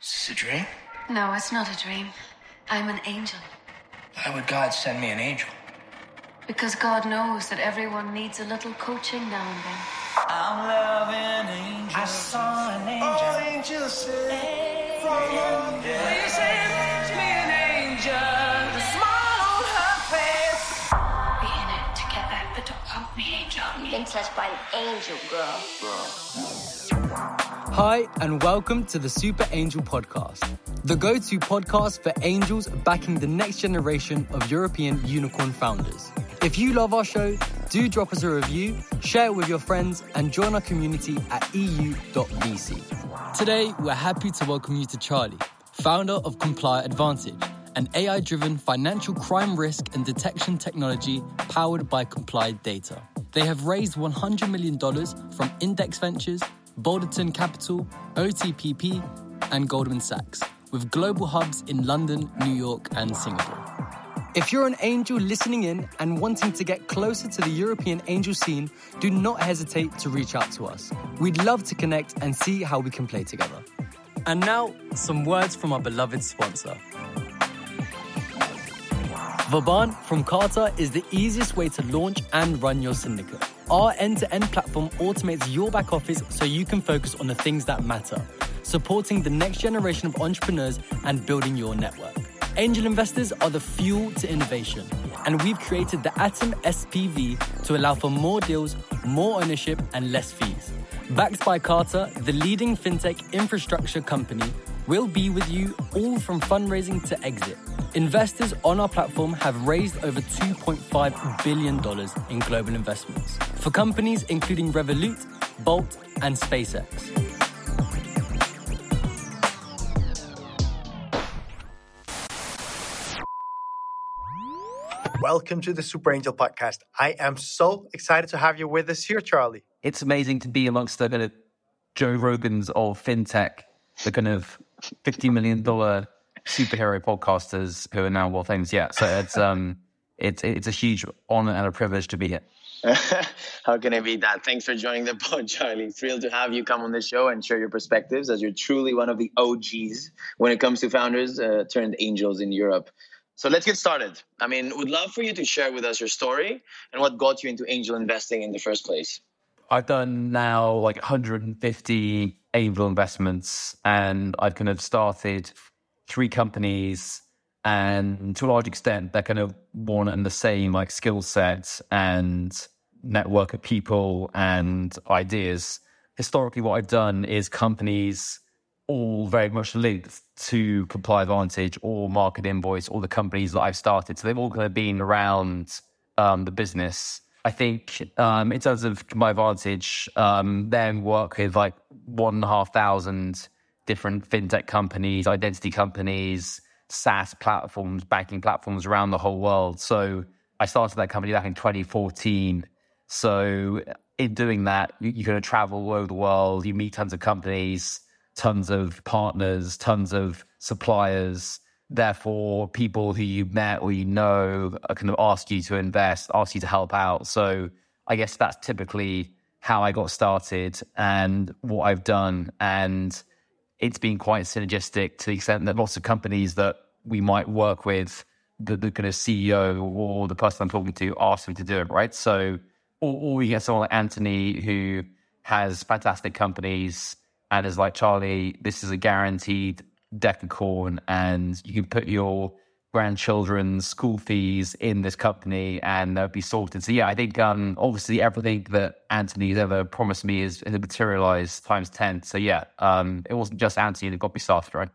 Is this a dream? No, it's not a dream. I'm an angel. Why would God send me an angel? Because God knows that everyone needs a little coaching now and then. I'm loving angels. I saw an angel. Oh, angels say, from Please send me an angel. A smile on her face. Be in it to together, but don't hold me, angel. Been touched by an angel, girl. Hi, and welcome to the Super Angel Podcast, the go to podcast for angels backing the next generation of European unicorn founders. If you love our show, do drop us a review, share it with your friends, and join our community at eu.vc. Today, we're happy to welcome you to Charlie, founder of Comply Advantage, an AI driven financial crime risk and detection technology powered by Comply Data. They have raised $100 million from Index Ventures, Balderton Capital, OTPP, and Goldman Sachs, with global hubs in London, New York, and Singapore. If you're an angel listening in and wanting to get closer to the European angel scene, do not hesitate to reach out to us. We'd love to connect and see how we can play together. And now, some words from our beloved sponsor. Vauban from Carta is the easiest way to launch and run your syndicate. Our end to end platform automates your back office so you can focus on the things that matter, supporting the next generation of entrepreneurs and building your network. Angel investors are the fuel to innovation, and we've created the Atom SPV to allow for more deals, more ownership, and less fees. Backed by Carta, the leading fintech infrastructure company, we'll be with you all from fundraising to exit. Investors on our platform have raised over $2.5 billion in global investments for companies including Revolut, Bolt, and SpaceX. Welcome to the Super Angel podcast. I am so excited to have you with us here, Charlie. It's amazing to be amongst the kind of Joe Rogans of fintech, the kind of fifty million dollar superhero podcasters who are now world famous. Yeah, so it's um, it's it's a huge honor and a privilege to be here. How can it be that? Thanks for joining the pod, Charlie. Thrilled to have you come on the show and share your perspectives as you're truly one of the OGs when it comes to founders uh, turned angels in Europe. So let's get started. I mean, would love for you to share with us your story and what got you into angel investing in the first place. I've done now like 150 angel investments, and I've kind of started three companies, and to a large extent, they're kind of one and the same like skill sets and network of people and ideas. Historically, what I've done is companies all very much linked to Comply Advantage or Market Invoice or the companies that I've started. So they've all kind of been around um, the business. I think um, in terms of Comply Advantage, um, then work with like one and a half thousand different fintech companies, identity companies, SaaS platforms, banking platforms around the whole world. So I started that company back in 2014. So in doing that, you, you kind of travel all over the world, you meet tons of companies tons of partners, tons of suppliers. Therefore, people who you met or you know are kind of ask you to invest, ask you to help out. So I guess that's typically how I got started and what I've done. And it's been quite synergistic to the extent that lots of companies that we might work with, the, the kind of CEO or the person I'm talking to ask me to do it, right? So, or, or we get someone like Anthony who has fantastic companies and is like, Charlie, this is a guaranteed decacorn, and you can put your grandchildren's school fees in this company and they'll be sorted. So yeah, I think um, obviously everything that Anthony's ever promised me is, is materialized times 10. So yeah, um, it wasn't just Anthony that got me started, right?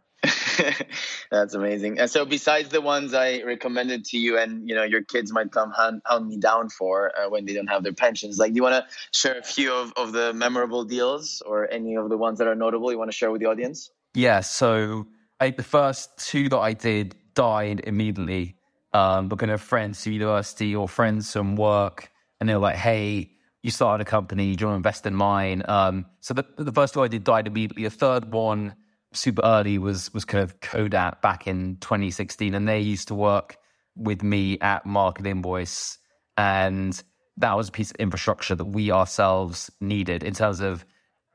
That's amazing. And so, besides the ones I recommended to you, and you know, your kids might come hunt, hunt me down for uh, when they don't have their pensions. Like, do you want to share a few of, of the memorable deals, or any of the ones that are notable? You want to share with the audience? Yeah. So, I, the first two that I did died immediately. Um, but kind of friends to university or friends from work, and they were like, "Hey, you started a company. Do you want to invest in mine?" Um, so the the first two I did died immediately. A third one super early was was kind of Codat back in 2016, and they used to work with me at Market Invoice, and that was a piece of infrastructure that we ourselves needed in terms of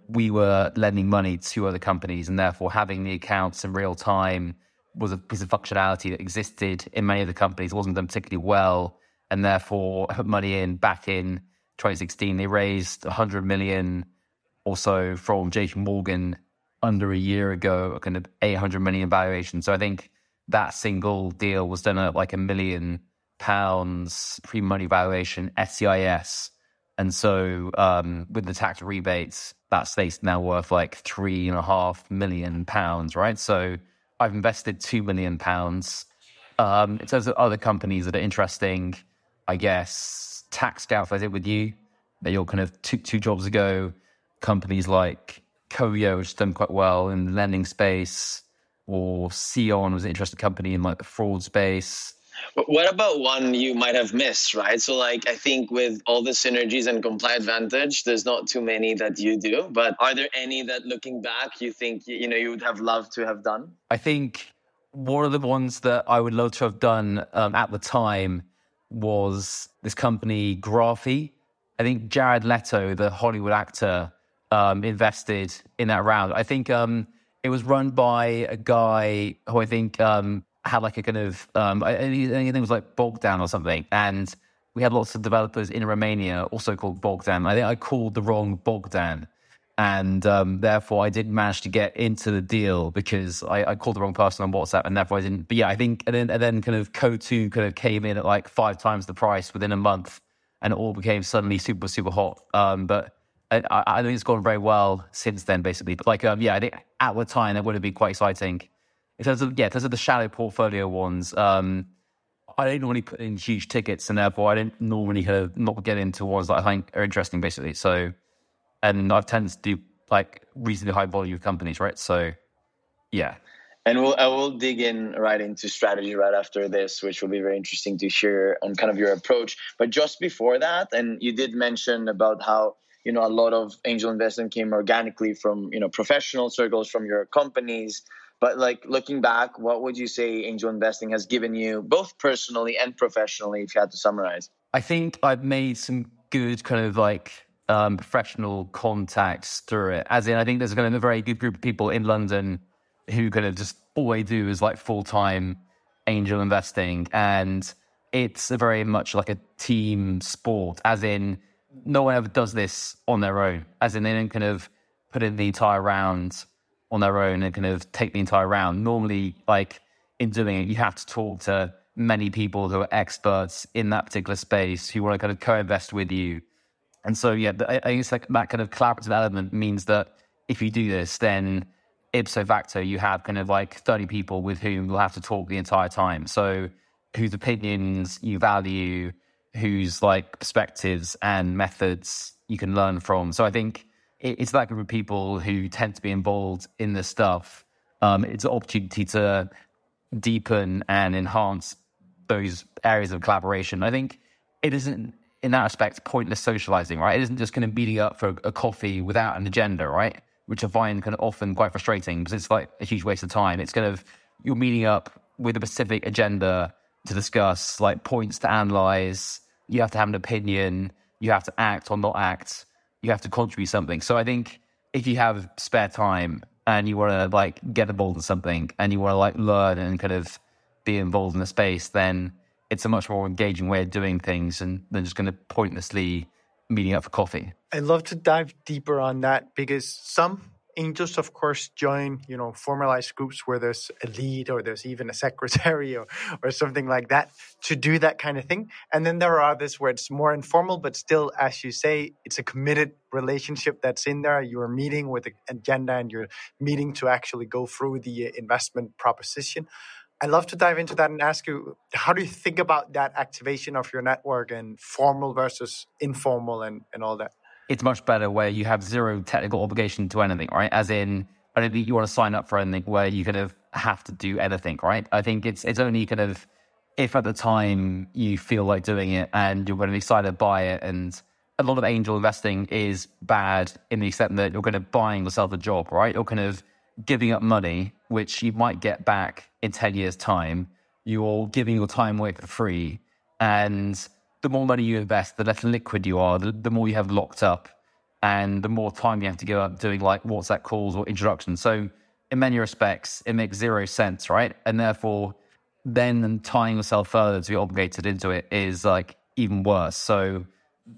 we were lending money to other companies, and therefore having the accounts in real time was a piece of functionality that existed in many of the companies. Wasn't done particularly well, and therefore put money in back in 2016. They raised 100 million or so from JP Morgan under a year ago, a kind of 800 million valuation. So I think that single deal was done at like a million pounds pre money valuation, SEIS. And so um, with the tax rebates, that now worth like three and a half million pounds, right? So I've invested two million pounds. Um, in terms of other companies that are interesting, I guess Tax Scout I did with you, that you're kind of two, two jobs ago. Companies like Koyo, which has done quite well in the lending space, or SEON was an interesting company in like the fraud space. What about one you might have missed, right? So, like, I think with all the synergies and Comply Advantage, there's not too many that you do. But are there any that, looking back, you think you know you would have loved to have done? I think one of the ones that I would love to have done um, at the time was this company Graphy. I think Jared Leto, the Hollywood actor, um, invested in that round. I think um, it was run by a guy who I think um, had like a kind of um, it was like Bogdan or something, and we had lots of developers in Romania also called Bogdan. I think I called the wrong Bogdan, and um, therefore I didn't manage to get into the deal because I, I, called the wrong person on WhatsApp, and therefore I didn't. But yeah, I think and then and then kind of Coatue kind of came in at like five times the price within a month, and it all became suddenly super super hot. Um, but I, I think it's gone very well since then, basically. But like, um, yeah, I think at the time it would have been quite exciting in terms of yeah, in terms of the shallow portfolio ones, um, I don't normally put in huge tickets, and therefore I don't normally kind of not get into ones that I think are interesting, basically. So, and I've tended to do like reasonably high volume companies, right? So, yeah. And we'll, I will dig in right into strategy right after this, which will be very interesting to hear on kind of your approach. But just before that, and you did mention about how you know a lot of angel investment came organically from you know professional circles from your companies but like looking back, what would you say angel investing has given you, both personally and professionally, if you had to summarize? I think I've made some good kind of like um, professional contacts through it. As in, I think there's kind of a very good group of people in London who kind of just all they do is like full time angel investing, and it's very much like a team sport. As in, no one ever does this on their own. As in, they don't kind of put in the entire round on their own and kind of take the entire round. Normally, like in doing it, you have to talk to many people who are experts in that particular space who want to kind of co-invest with you. And so, yeah, I, I guess like that kind of collaborative element means that if you do this, then ipso facto, you have kind of like 30 people with whom you'll have to talk the entire time. So whose opinions you value, whose like perspectives and methods you can learn from. So I think it's that group of people who tend to be involved in this stuff. Um, it's an opportunity to deepen and enhance those areas of collaboration. I think it isn't, in that respect, pointless socializing, right? It isn't just kind of meeting up for a coffee without an agenda, right? Which I find kind of often quite frustrating because it's like a huge waste of time. It's kind of you're meeting up with a specific agenda to discuss like points to analyze. You have to have an opinion. You have to act or not act you have to contribute something. So I think if you have spare time and you want to like get involved in something and you want to like learn and kind of be involved in the space, then it's a much more engaging way of doing things and than just going to pointlessly meeting up for coffee. I'd love to dive deeper on that because some angels of course join you know formalized groups where there's a lead or there's even a secretary or, or something like that to do that kind of thing. And then there are others where it's more informal but still as you say it's a committed relationship that's in there. You're meeting with an agenda and you're meeting to actually go through the uh, investment proposition. I'd love to dive into that and ask you how do you think about that activation of your network and formal versus informal and, and all that? It's much better where you have zero technical obligation to anything, right? As in, I don't think you want to sign up for anything where you kind of have to do anything, right? I think it's it's only kind of if at the time you feel like doing it and you're going to be excited by it. And a lot of angel investing is bad in the extent that you're kind of buying yourself a job, right? You're kind of giving up money, which you might get back in 10 years' time. You're giving your time away for free. And the more money you invest, the less liquid you are, the, the more you have locked up. and the more time you have to give up doing like WhatsApp calls or introductions. So in many respects, it makes zero sense, right? And therefore, then tying yourself further to be obligated into it is like even worse. So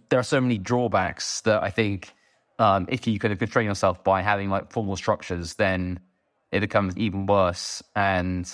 there are so many drawbacks that I think um, if you could constrain yourself by having like formal structures, then it becomes even worse. And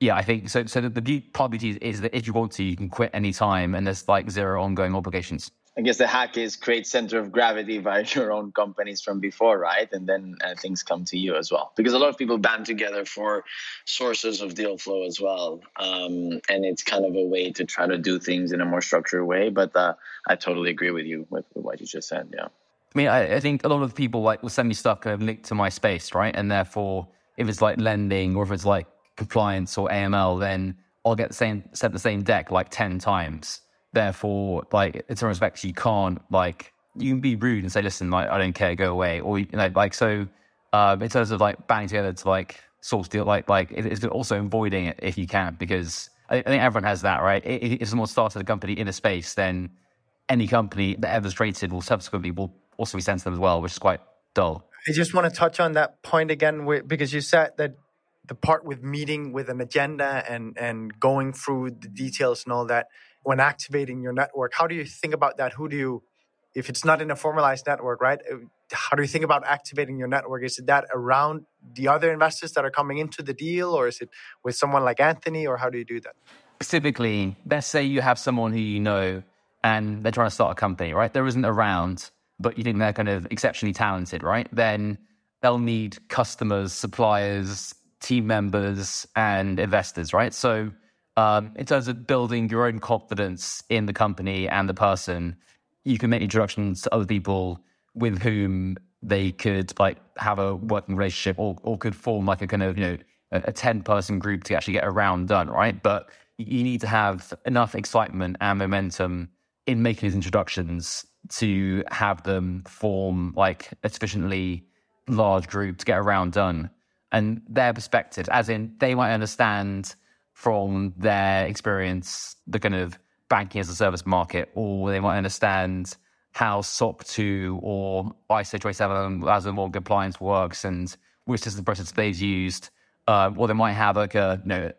yeah, I think so. So the, the beauty, part of beauty is that if you want to, you can quit any time, and there's like zero ongoing obligations. I guess the hack is create center of gravity via your own companies from before, right? And then uh, things come to you as well. Because a lot of people band together for sources of deal flow as well. Um, and it's kind of a way to try to do things in a more structured way. But uh, I totally agree with you with, with what you just said. Yeah. I mean, I, I, think a lot of people like will send me stuff kind of linked to my space, right? And therefore, if it's like lending or if it's like compliance or AML, then I'll get the same sent the same deck like ten times Therefore, like in some respects, you can't like you can be rude and say, "Listen, like I don't care, go away," or you know, like so. Um, in terms of like banding together to like source deal, like like it's also avoiding it if you can, because I, I think everyone has that, right? If someone started a company in a space, then any company that ever traded will subsequently will also be sent to them as well, which is quite dull. I just want to touch on that point again, because you said that the part with meeting with an agenda and and going through the details and all that when activating your network how do you think about that? Who do you if it's not in a formalized network right uh, how do you think about activating your network? Is it that around the other investors that are coming into the deal or is it with someone like anthony or how do you do that? Specifically let's say you have someone who you know and they're trying to start a company right? There isn't around but you think they're kind of exceptionally talented right? Then they'll need customers suppliers team members and investors right so um, in terms of building your own confidence in the company and the person, you can make introductions to other people with whom they could like have a working relationship or, or could form like a kind of, you know, a, a 10 person group to actually get a round done, right? But you need to have enough excitement and momentum in making these introductions to have them form like a sufficiently large group to get a round done. And their perspective, as in they might understand from their experience the kind of banking as a service market, or they might understand how SOC 2 or ISO 27 as a more compliance works and which system process they've used. Uh, or they might have like a, you know,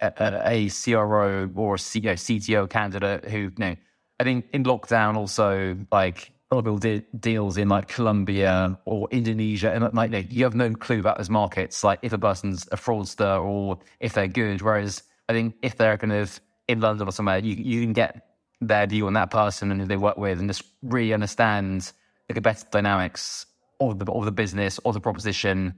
a, a, CRO or a CTO candidate who, you know, I think in lockdown also like lot of deals in like Colombia or Indonesia, and like you, have no clue about those markets, like if a person's a fraudster or if they're good. Whereas I think if they're kind of in London or somewhere, you you can get their view on that person and who they work with, and just really understand the competitive dynamics of the of the business or the proposition.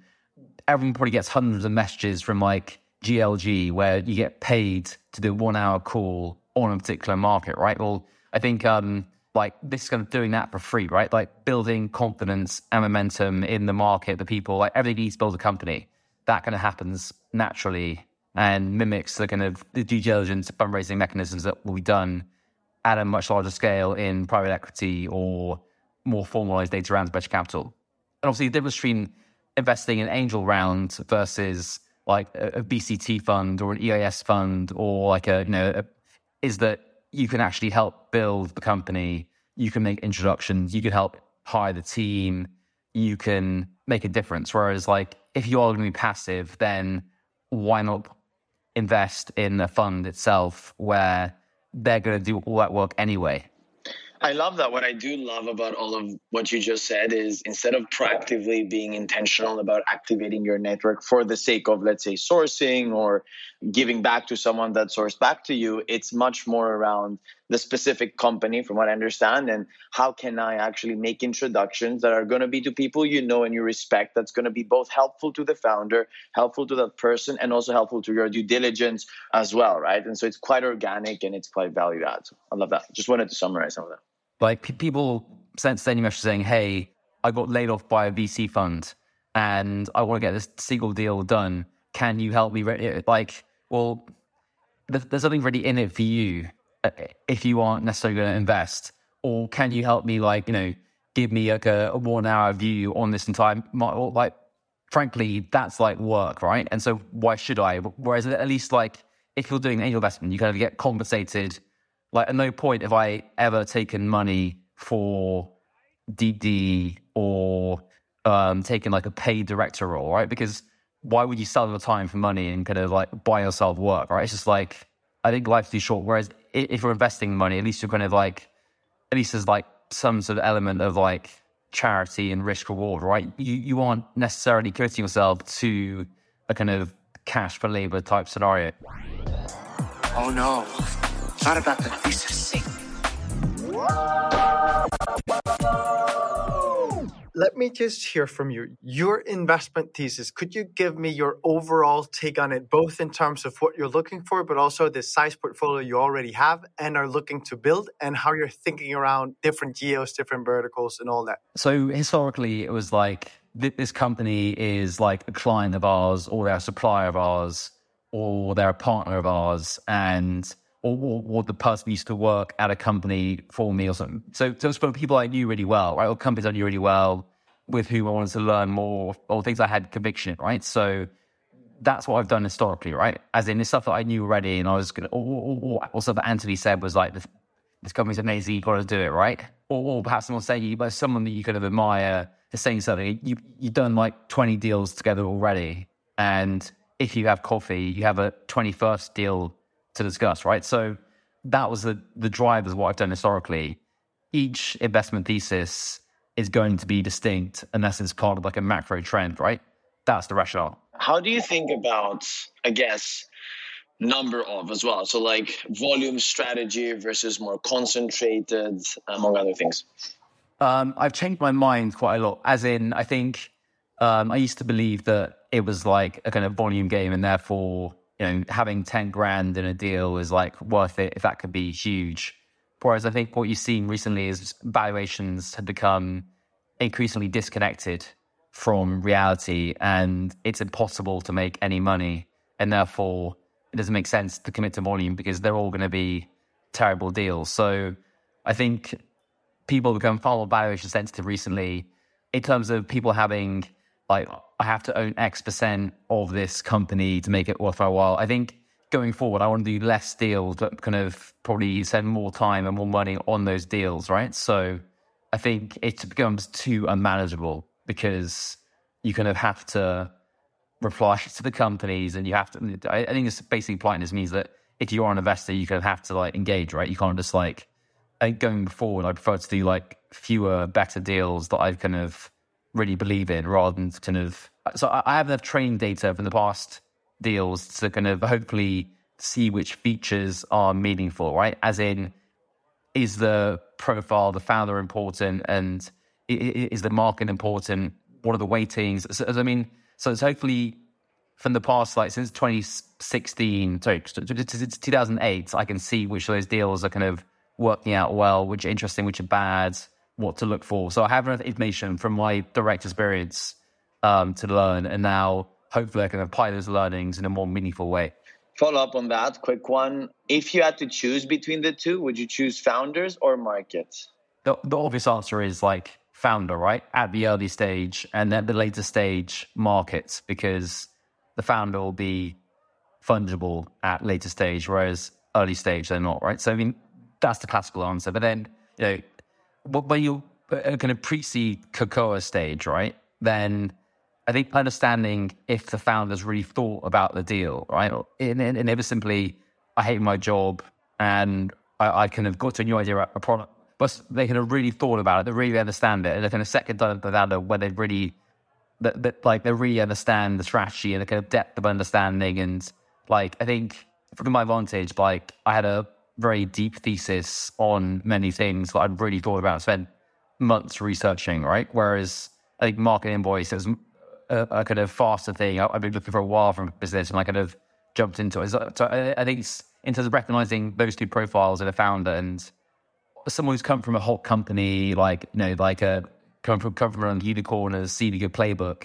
Everyone probably gets hundreds of messages from like GLG where you get paid to do one hour call on a particular market, right? Well, I think um, like this is kind of doing that for free, right? Like building confidence and momentum in the market, the people, like everything needs to build a company. That kind of happens naturally and mimics the kind of the due diligence fundraising mechanisms that will be done at a much larger scale in private equity or more formalized data rounds venture capital. And obviously the difference between investing in angel round versus like a, a VCT fund or an EIS fund or like a, you know, a, is that you can actually help build the company. You can make introductions. You can help hire the team. You can make a difference. Whereas, like, if you are going to be passive, then why not invest in a fund itself where they're going to do all that work anyway? I love that. What I do love about all of what you just said is instead of proactively being intentional about activating your network for the sake of, let's say, sourcing or giving back to someone that sourced back to you, it's much more around the specific company, from what I understand, and how can I actually make introductions that are going to be to people you know and you respect, that's going to be both helpful to the founder, helpful to that person, and also helpful to your due diligence as well, right? And so it's quite organic and it's quite value add. I love that. Just wanted to summarize some of that. Like people sent sending message saying, "Hey, I got laid off by a VC fund, and I want to get this Seagull deal done. Can you help me?" Like, well, there's nothing really in it for you uh, if you aren't necessarily going to invest, or can you help me? Like, you know, give me like a, a one hour view on this entire model. like. Frankly, that's like work, right? And so, why should I? Whereas, at least like if you're doing angel investment, you kind of get compensated like at no point have I ever taken money for DD or um, taking like a paid director role, right? Because why would you sell your time for money and kind of like buy yourself work, right? It's just like I think life's too short. Whereas if you're investing money, at least you're kind of like at least there's like some sort of element of like charity and risk reward, right? You you aren't necessarily committing yourself to a kind of cash for labor type scenario. Oh no. It's not about the thesis. Let me just hear from you. Your investment thesis, could you give me your overall take on it, both in terms of what you're looking for, but also the size portfolio you already have and are looking to build, and how you're thinking around different geos, different verticals, and all that? So, historically, it was like this company is like a client of ours, or they're a supplier of ours, or they're a partner of ours, and or, or, the person used to work at a company for me or something. So, so for people I knew really well, right, or companies I knew really well, with whom I wanted to learn more, or things I had conviction, right? So that's what I've done historically, right? As in, the stuff that I knew already, and I was gonna, oh, oh, oh, or, or, or, or stuff that Anthony said was like, this, this company's amazing, you've got to do it, right? Or, or perhaps someone saying you, but someone that you kind of admire is saying something. You you've done like twenty deals together already, and if you have coffee, you have a twenty first deal to discuss, right? So that was the the drive of what I've done historically. Each investment thesis is going to be distinct unless it's part of like a macro trend, right? That's the rationale. How do you think about, I guess, number of as well? So like volume strategy versus more concentrated, among other things. Um, I've changed my mind quite a lot. As in, I think um, I used to believe that it was like a kind of volume game, and therefore, you know, having ten grand in a deal is like worth it if that could be huge. Whereas I think what you've seen recently is valuations have become increasingly disconnected from reality and it's impossible to make any money. And therefore, it doesn't make sense to commit to volume because they're all going to be terrible deals. So I think people become far more valuation sensitive recently in terms of people having like, I have to own X percent of this company to make it worthwhile. I think going forward, I want to do less deals, but kind of probably spend more time and more money on those deals, right? So I think it becomes too unmanageable because you kind of have to reply to the companies and you have to, I, I think it's basically politeness means that if you are an investor, you kind of have to like engage, right? You can't just like, going forward, I prefer to do like fewer, better deals that I've kind of really believe in rather than kind of, so I have enough training data from the past deals to kind of hopefully see which features are meaningful, right? As in, is the profile, the founder important, and is the market important? What are the weightings? So, I mean, so it's hopefully from the past, like since 2016, sorry, 2008, I can see which of those deals are kind of working out well, which are interesting, which are bad, what to look for. So I have enough information from my direct experience um, to learn, and now hopefully I can apply those learnings in a more meaningful way. Follow up on that, quick one. If you had to choose between the two, would you choose founders or markets? The, the obvious answer is like founder, right? At the early stage, and at the later stage, markets, because the founder will be fungible at later stage, whereas early stage they're not, right? So I mean, that's the classical answer. But then, you know, when you're kind uh, of pre-seed cocoa stage, right? Then I think understanding if the founders really thought about the deal, right? And, and, and it was simply, I hate my job and I, I kind of got to a new idea about a product, but they kind of really thought about it, they really understand it. And they kind of second to that where they really, that, that like they really understand the strategy and the kind of depth of understanding. And like, I think from my vantage, like I had a very deep thesis on many things that I'd really thought about, spent months researching, right? Whereas I think market invoice, was a, a, kind of faster thing. I, have been looking for a while from business, and I kind of jumped into it. So, so I, I, think in terms of recognizing those two profiles in a founder and someone who's come from a whole company, like you know, like a come from come from a unicorn and see the good playbook,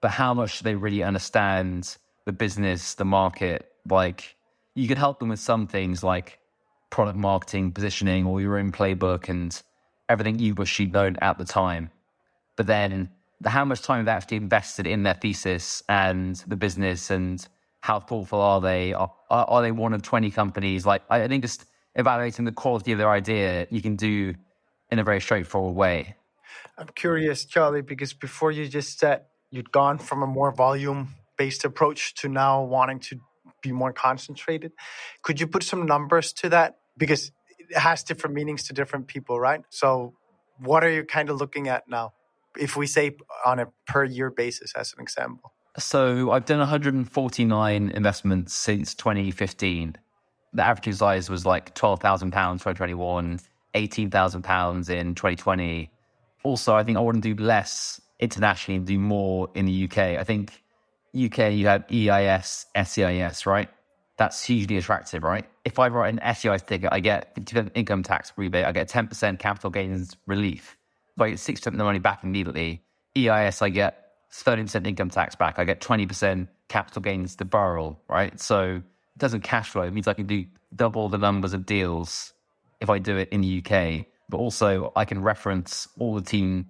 but how much do they really understand the business, the market? Like you could help them with some things like product marketing, positioning, or your own playbook and everything you wish you'd known at the time. But then the, how much time they actually invested in their thesis and the business and how thoughtful are they? Are, are they one of 20 companies? Like, I think just evaluating the quality of their idea, you can do in a very straightforward way. I'm curious, Charlie, because before you just said you'd gone from a more volume based approach to now wanting to be more concentrated. Could you put some numbers to that? Because it has different meanings to different people, right? So, what are you kind of looking at now? If we say on a per year basis, as an example. So, I've done 149 investments since 2015. The average size was like £12,000 2021, £18,000 in 2020. Also, I think I want to do less internationally and do more in the UK. I think UK, you have EIS, SEIS, right? That's hugely attractive, right? If I write an SEIS ticket, I get 50% income tax rebate, I get 10% capital gains relief. If I get 6% of the money back immediately, EIS, I get 30% income tax back. I get 20% capital gains deferral, right? So it doesn't cash flow. It means I can do double the numbers of deals if I do it in the UK. But also, I can reference all the team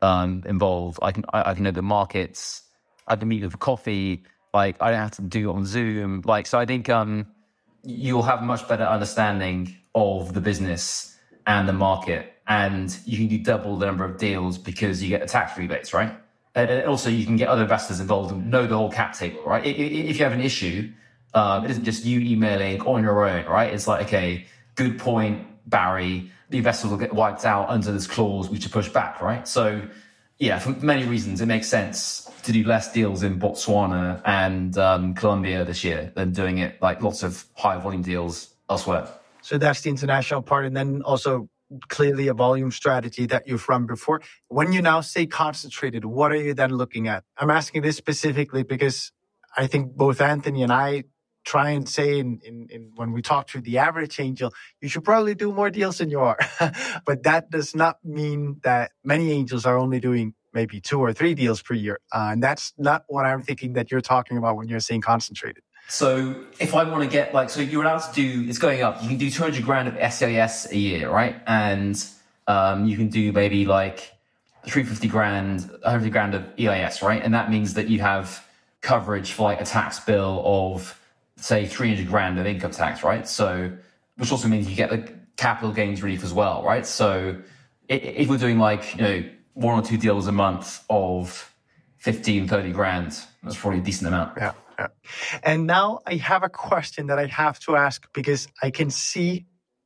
um, involved. I can I, I can know the markets. I can meet them for coffee. Like I don't have to do it on Zoom. Like so, I think um, you'll have much better understanding of the business and the market, and you can do double the number of deals because you get the tax rebates, right? And also, you can get other investors involved and know the whole cap table, right? If you have an issue, um, it isn't just you emailing on your own, right? It's like, okay, good point, Barry. The investors will get wiped out under this clause. We should push back, right? So, yeah, for many reasons, it makes sense to do less deals in Botswana and um, Colombia this year than doing it like lots of high volume deals elsewhere. So that's the international part, and then also clearly a volume strategy that you've run before. When you now say concentrated, what are you then looking at? I'm asking this specifically because I think both Anthony and I try and say in, in, in, when we talk to the average angel, you should probably do more deals than you are. but that does not mean that many angels are only doing maybe two or three deals per year. Uh, and that's not what I'm thinking that you're talking about when you're saying concentrated. So if I want to get like, so you're allowed to do, it's going up. You can do 200 grand of SEIS a year, right? And um, you can do maybe like 350 grand, 100 grand of EIS, right? And that means that you have coverage for like a tax bill of say 300 grand of income tax, right? So, which also means you get the capital gains relief as well, right? So if we're doing like, you know, one or two deals a month of 15, 30 grand, that's probably a decent amount. Yeah. Yeah. And now I have a question that I have to ask because I can see,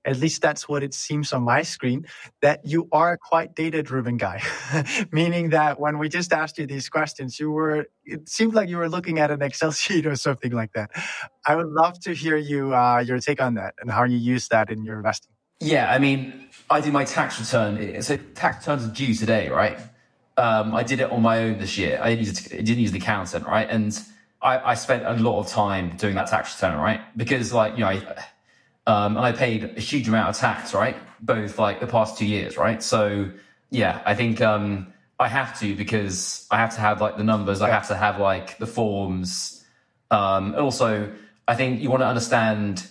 at least that's what it seems on my screen, that you are a quite data driven guy. Meaning that when we just asked you these questions, you were, it seemed like you were looking at an Excel sheet or something like that. I would love to hear you, uh, your take on that and how you use that in your investing. Yeah. I mean, I did my tax return. So tax returns are due today, right? Um, I did it on my own this year. I didn't use, I didn't use the accountant, right? And I, I spent a lot of time doing that tax return, right? Because like, you know, I, um, and I paid a huge amount of tax, right? Both like the past two years, right? So yeah, I think, um, I have to because I have to have like the numbers. I have to have like the forms. Um, also, I think you want to understand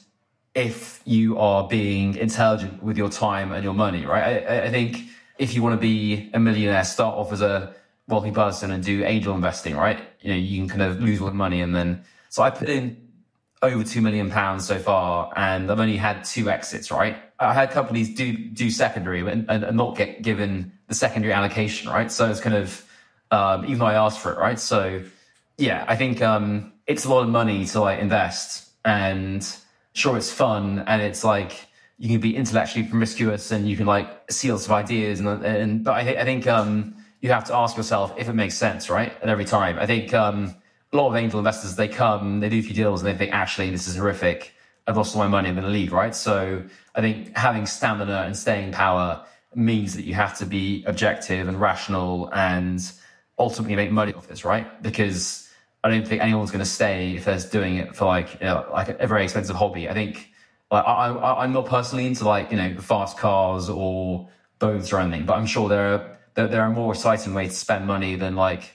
if you are being intelligent with your time and your money, right? I, I think if you want to be a millionaire, start off as a wealthy person and do angel investing, right? You know, you can kind of lose all the money and then, so I put in over two million pounds so far and I've only had two exits, right? I had companies do, do secondary and, and, and not get given the secondary allocation, right? So it's kind of, um, even though I asked for it, right? So yeah, I think, um, it's a lot of money to like invest and sure, it's fun and it's like, you can be intellectually promiscuous and you can like see lots of ideas and, and but I, I think, um, you have to ask yourself if it makes sense, right? At every time. I think um, a lot of angel investors, they come, they do a few deals and they think, actually, this is horrific. I've lost all my money, I'm going to leave, right? So I think having stamina and staying power means that you have to be objective and rational and ultimately make money off this, right? Because I don't think anyone's going to stay if they're doing it for like, you know, like a very expensive hobby. I think like, I, I, I'm not personally into like, you know, fast cars or boats or anything, but I'm sure there are there, there are more exciting ways to spend money than like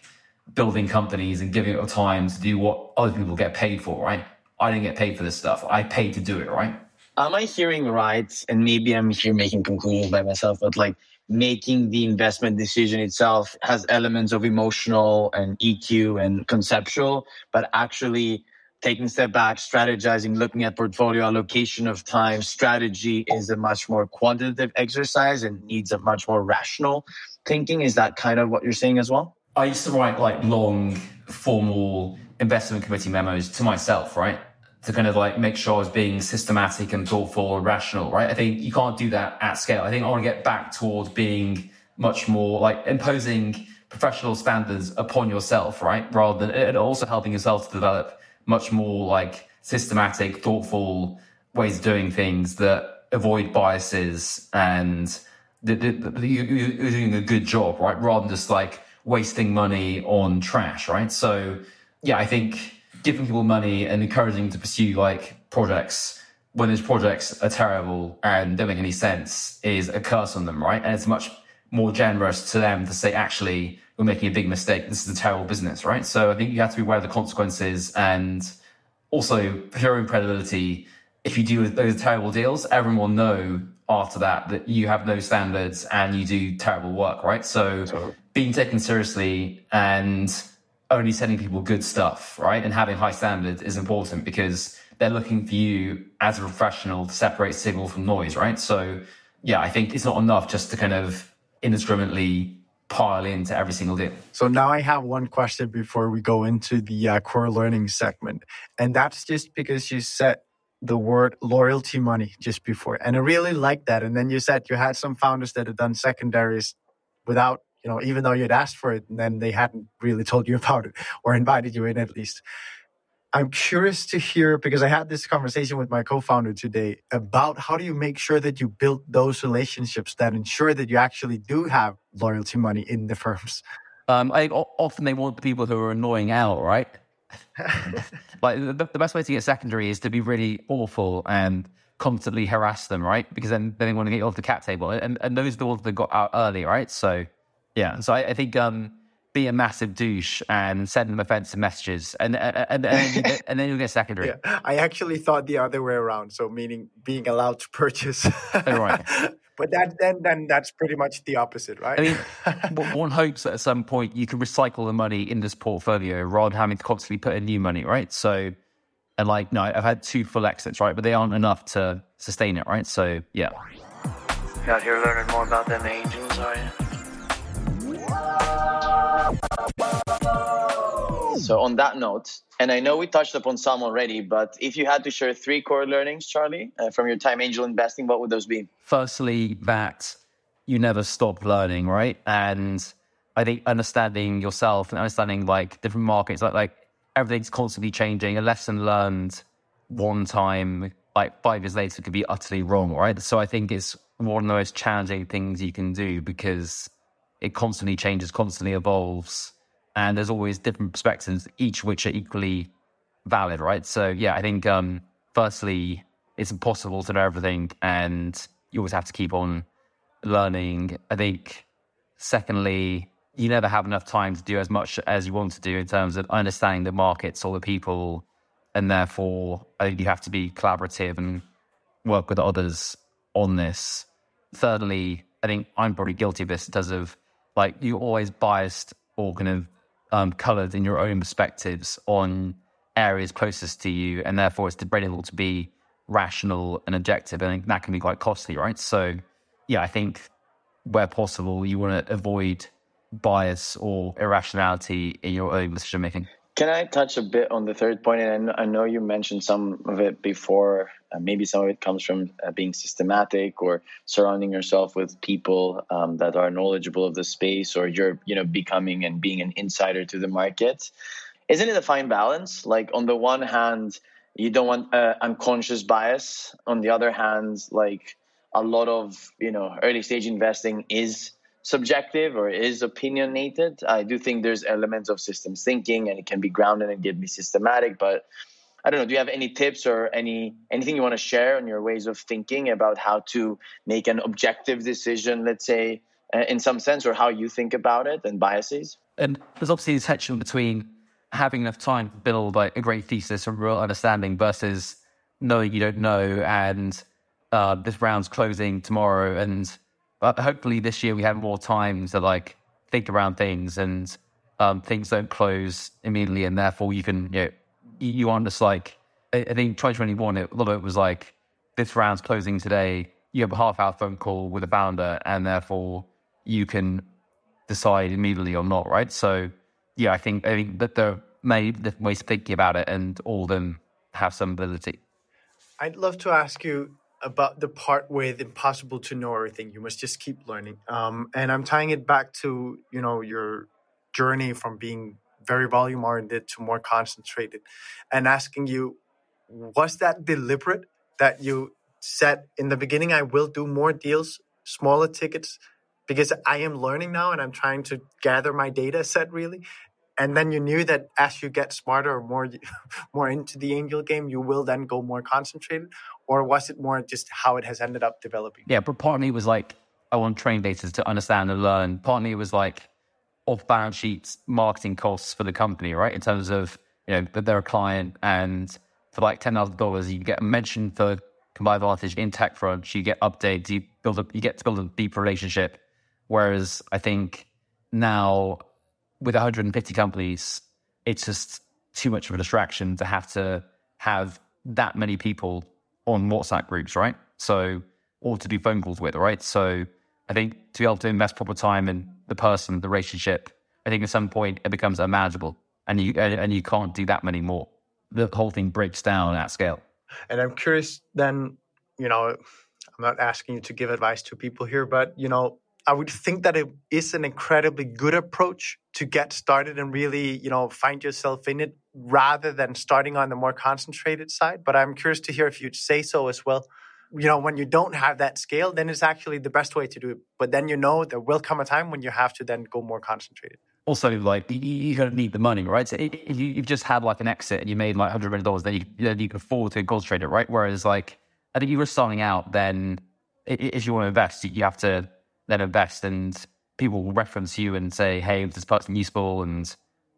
building companies and giving it time to do what other people get paid for, right? I didn't get paid for this stuff. I paid to do it, right? Am I hearing right? And maybe I'm here making conclusions by myself, but like making the investment decision itself has elements of emotional and EQ and conceptual, but actually taking a step back, strategizing, looking at portfolio allocation of time, strategy is a much more quantitative exercise and needs a much more rational thinking. Is that kind of what you're saying as well? I used to write like long, formal investment committee memos to myself, right? To kind of like make sure I was being systematic and thoughtful and rational, right? I think you can't do that at scale. I think I want to get back towards being much more like imposing professional standards upon yourself, right? Rather than and also helping yourself to develop much more like systematic, thoughtful ways of doing things that avoid biases and that, you're doing a good job, right? Rather than just like wasting money on trash, right? So yeah, I think giving people money and encouraging them to pursue like projects when those projects are terrible and don't make any sense is a curse on them, right? And it's much more generous to them to say, actually, we're making a big mistake. This is a terrible business, right? So I think you have to be aware of the consequences and also your own credibility. If you do those terrible deals, everyone will know after that that you have no standards and you do terrible work, right? So being taken seriously and only sending people good stuff, right? And having high standards is important because they're looking for you as a professional to separate signal from noise, right? So yeah, I think it's not enough just to kind of indiscriminately pile into every single deal. So now I have one question before we go into the uh, core learning segment. And that's just because you said the word loyalty money just before. And I really like that. And then you said you had some founders that had done secondaries without, you know, even though you'd asked for it and then they hadn't really told you about it or invited you in at least. I'm curious to hear because I had this conversation with my co-founder today about how do you make sure that you build those relationships that ensure that you actually do have loyalty money in the firms. Um, I often they want the people who are annoying out, right? like the, the, best way to get secondary is to be really awful and constantly harass them, right? Because then, then they want to get you off the cap table, and and those are the ones that got out early, right? So yeah, so I, I think um, be a massive douche and send them offensive messages, and and and, and, and then you'll get secondary. Yeah. I actually thought the other way around. So meaning being allowed to purchase. oh, right. But that then then that's pretty much the opposite, right? I mean, one hopes that at some point you can recycle the money in this portfolio rather than having to constantly put in new money, right? So, and like, no, I've had two full exits, right? But they aren't enough to sustain it, right? So, yeah. Out here learning more about them angels, are you? So, on that note, and I know we touched upon some already, but if you had to share three core learnings, Charlie, uh, from your time angel investing, what would those be? Firstly, that you never stop learning, right? And I think understanding yourself and understanding like different markets, like like everything's constantly changing. A lesson learned one time, like five years later, could be utterly wrong, right? So I think it's one of the most challenging things you can do because it constantly changes, constantly evolves and there's always different perspectives, each which are equally valid, right? So yeah, I think um, firstly, it's impossible to know everything, and you always have to keep on learning. I think secondly, you never have enough time to do as much as you want to do in terms of understanding the markets or the people, and therefore, I think you have to be collaborative and work with others on this. Thirdly, I think I'm probably guilty of this in terms of like you're always biased or kind of um, colored in your own perspectives on areas closest to you, and therefore it's debatable to be rational and objective, and that can be quite costly, right? So, yeah, I think where possible, you want to avoid bias or irrationality in your own decision making. Can I touch a bit on the third point? And I know you mentioned some of it before. Uh, maybe some of it comes from uh, being systematic or surrounding yourself with people um, that are knowledgeable of the space, or you're, you know, becoming and being an insider to the market. Isn't it a fine balance? Like on the one hand, you don't want uh, unconscious bias. On the other hand, like a lot of you know early stage investing is subjective or is opinionated. I do think there's elements of systems thinking and it can be grounded and can be systematic, but I don't know. Do you have any tips or any anything you want to share on your ways of thinking about how to make an objective decision, let's say, uh, in some sense, or how you think about it and biases? And there's obviously a tension between having enough time to build like a great thesis and real understanding versus knowing you don't know and uh, this round's closing tomorrow and but hopefully this year we have more time to like think around things and um, things don't close immediately, and therefore you can you know, you aren't just like I, think 2021 it, a lot of it was like this round's closing today. You have a half hour phone call with a founder, and therefore you can decide immediately or not, right? So yeah, I think I think that there are many different ways of thinking about it, and all of them have some validity. I'd love to ask you about the part with impossible to know everything. You must just keep learning. Um, and I'm tying it back to you know your journey from being very volume oriented to more concentrated, and asking you, was that deliberate that you said in the beginning, I will do more deals, smaller tickets, because I am learning now and I'm trying to gather my data set really. And then you knew that as you get smarter or more more into the angel game, you will then go more concentrated, or was it more just how it has ended up developing? Yeah, but partly was like I want training data to understand and learn. Partly it was like off balance sheets marketing costs for the company, right? In terms of you know that they're a client and for like ten thousand dollars you get a mention for ComplyAdvantage in TechCrunch, you get updates, you build up you get to build a deep relationship. Whereas I think now with 150 companies, it's just too much of a distraction to have to have that many people on WhatsApp groups, right? So, or to do phone calls with, right? So, I think to be able to invest proper time in the person, the relationship, I think at some point it becomes unmanageable, and you and you can't do that many more. The whole thing breaks down at scale. And I'm curious then, you know, I'm not asking you to give advice to people here, but you know, I would think that it is an incredibly good approach to get started and really, you know, find yourself in it rather than starting on the more concentrated side. But I'm curious to hear if you'd say so as well. You know, when you don't have that scale, then it's actually the best way to do it. But then you know there will come a time when you have to then go more concentrated. Also, like you, you're going to need the money, right? So if you, you've just had like an exit and you made like hundred million dollars, then you then you can afford to concentrate it, right? Whereas like I think you were starting out, then if you want to invest, you have to then invest and people will reference you and say, hey, this person useful and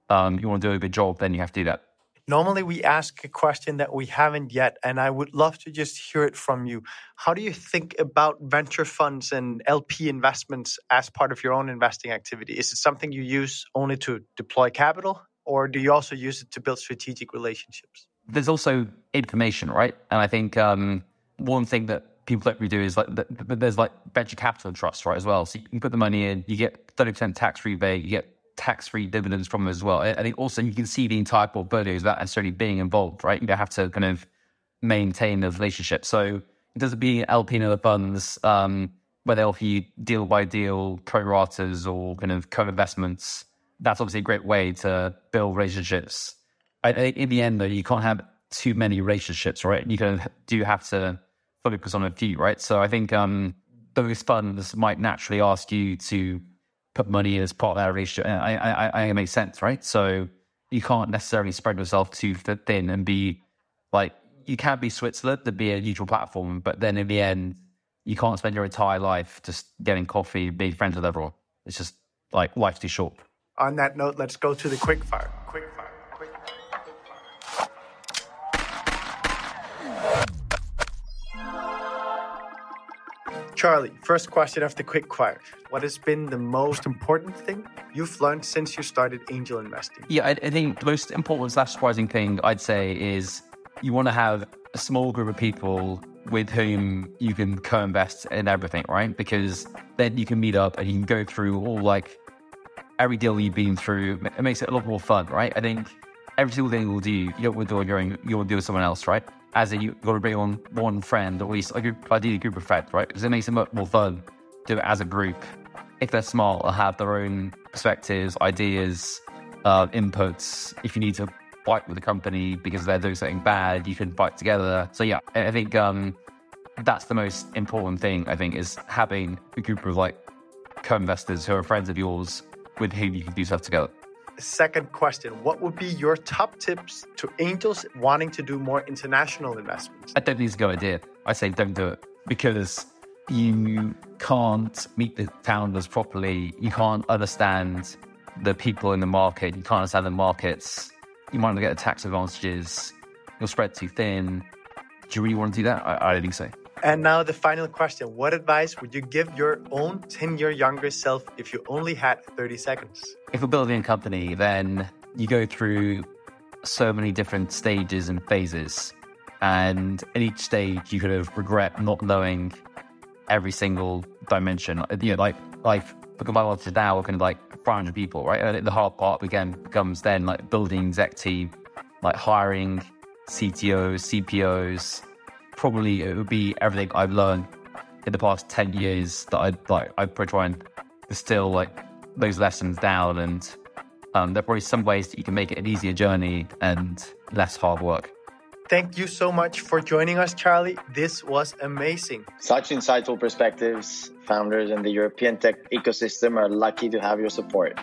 um, you want to do a good job, then you have to do that. Normally, we ask a question that we haven't yet, and I would love to just hear it from you. How do you think about venture funds and LP investments as part of your own investing activity? Is it something you use only to deploy capital, or do you also use it to build strategic relationships? There's also information, right? And I think um, one thing that people don't really do is like, but there's like venture capital trusts, right, as well. So you can put the money in, you get 30% tax rebate, you get tax free dividends from as well. I think also you can see the entire portfolio without necessarily being involved, right? You don't have to kind of maintain the relationship. So it doesn't be LP and other funds um, where you deal by deal pro ratas or kind of co investments. That's obviously a great way to build relationships. I think in the end, though, you can't have too many relationships, right? You kind of do have to focus on a few, right? So I think um, those funds might naturally ask you to put money as part of that relationship. I, I, I, it makes sense, right? So you can't necessarily spread yourself too thin and be like, you can't be Switzerland to be a neutral platform, but then in the end, you can't spend your entire life just getting coffee, being friends with everyone. It's just like life's too short. On that note, let's go to the quick fire. Quick fire. Charlie, first question of the quick fire. What has been the most important thing you've learned since you started angel investing? Yeah, I, I think the most important slash surprising thing I'd say is you want to have a small group of people with whom you can co-invest in everything, right? Because then you can meet up and you can go through all like every deal you've been through. It makes it a lot more fun, right? I think every single thing you'll do, you don't want to do on you want to do with someone else, right? As in you've got to bring on one friend, or at least a group, ideally a group of friends, right? Because it makes it much more fun to do it as a group. If they're smart, they'll have their own perspectives, ideas, uh, inputs. If you need to fight with a company because they're doing something bad, you can fight together. So yeah, I think um, that's the most important thing. I think is having a group of like co-investors who are friends of yours with whom you can do stuff together. Second question What would be your top tips to angels wanting to do more international investments? I don't think it's a good idea. I say don't do it because you can't meet the founders properly. You can't understand the people in the market. You can't understand the markets. You might not get the tax advantages. You'll spread too thin. Do you really want to do that? I, I don't think so. And now the final question. What advice would you give your own 10 year younger self if you only had 30 seconds? If you're building a company, then you go through so many different stages and phases. And at each stage, you could have regret not knowing every single dimension. You know, like, like because my office now we're kind of like 500 people, right? And the hard part again becomes then like building exec team, like hiring CTOs, CPOs. Probably it would be everything I've learned in the past 10 years that I'd like, I'd probably try and distill like those lessons down. And um, there are probably some ways that you can make it an easier journey and less hard work. Thank you so much for joining us, Charlie. This was amazing. Such insightful perspectives. Founders in the European tech ecosystem are lucky to have your support.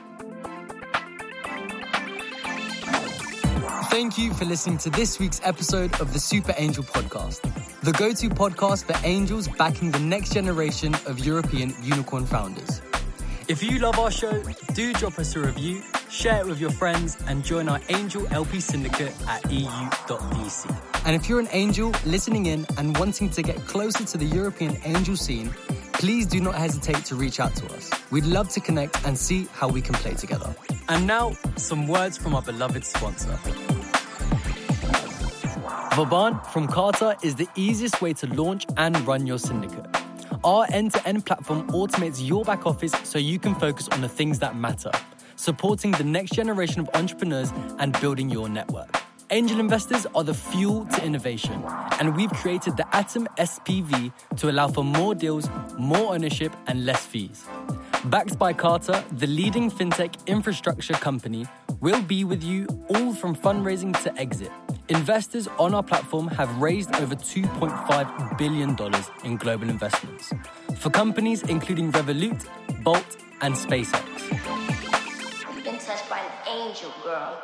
Thank you for listening to this week's episode of the Super Angel Podcast, the go to podcast for angels backing the next generation of European unicorn founders. If you love our show, do drop us a review, share it with your friends, and join our Angel LP syndicate at eu.vc. And if you're an angel listening in and wanting to get closer to the European angel scene, please do not hesitate to reach out to us. We'd love to connect and see how we can play together. And now, some words from our beloved sponsor. Vauban from Carta is the easiest way to launch and run your syndicate. Our end to end platform automates your back office so you can focus on the things that matter, supporting the next generation of entrepreneurs and building your network. Angel investors are the fuel to innovation, and we've created the Atom SPV to allow for more deals, more ownership, and less fees. Backed by Carta, the leading fintech infrastructure company, will be with you all from fundraising to exit. Investors on our platform have raised over $2.5 billion in global investments for companies including Revolut, Bolt, and SpaceX. Been touched by an angel, girl.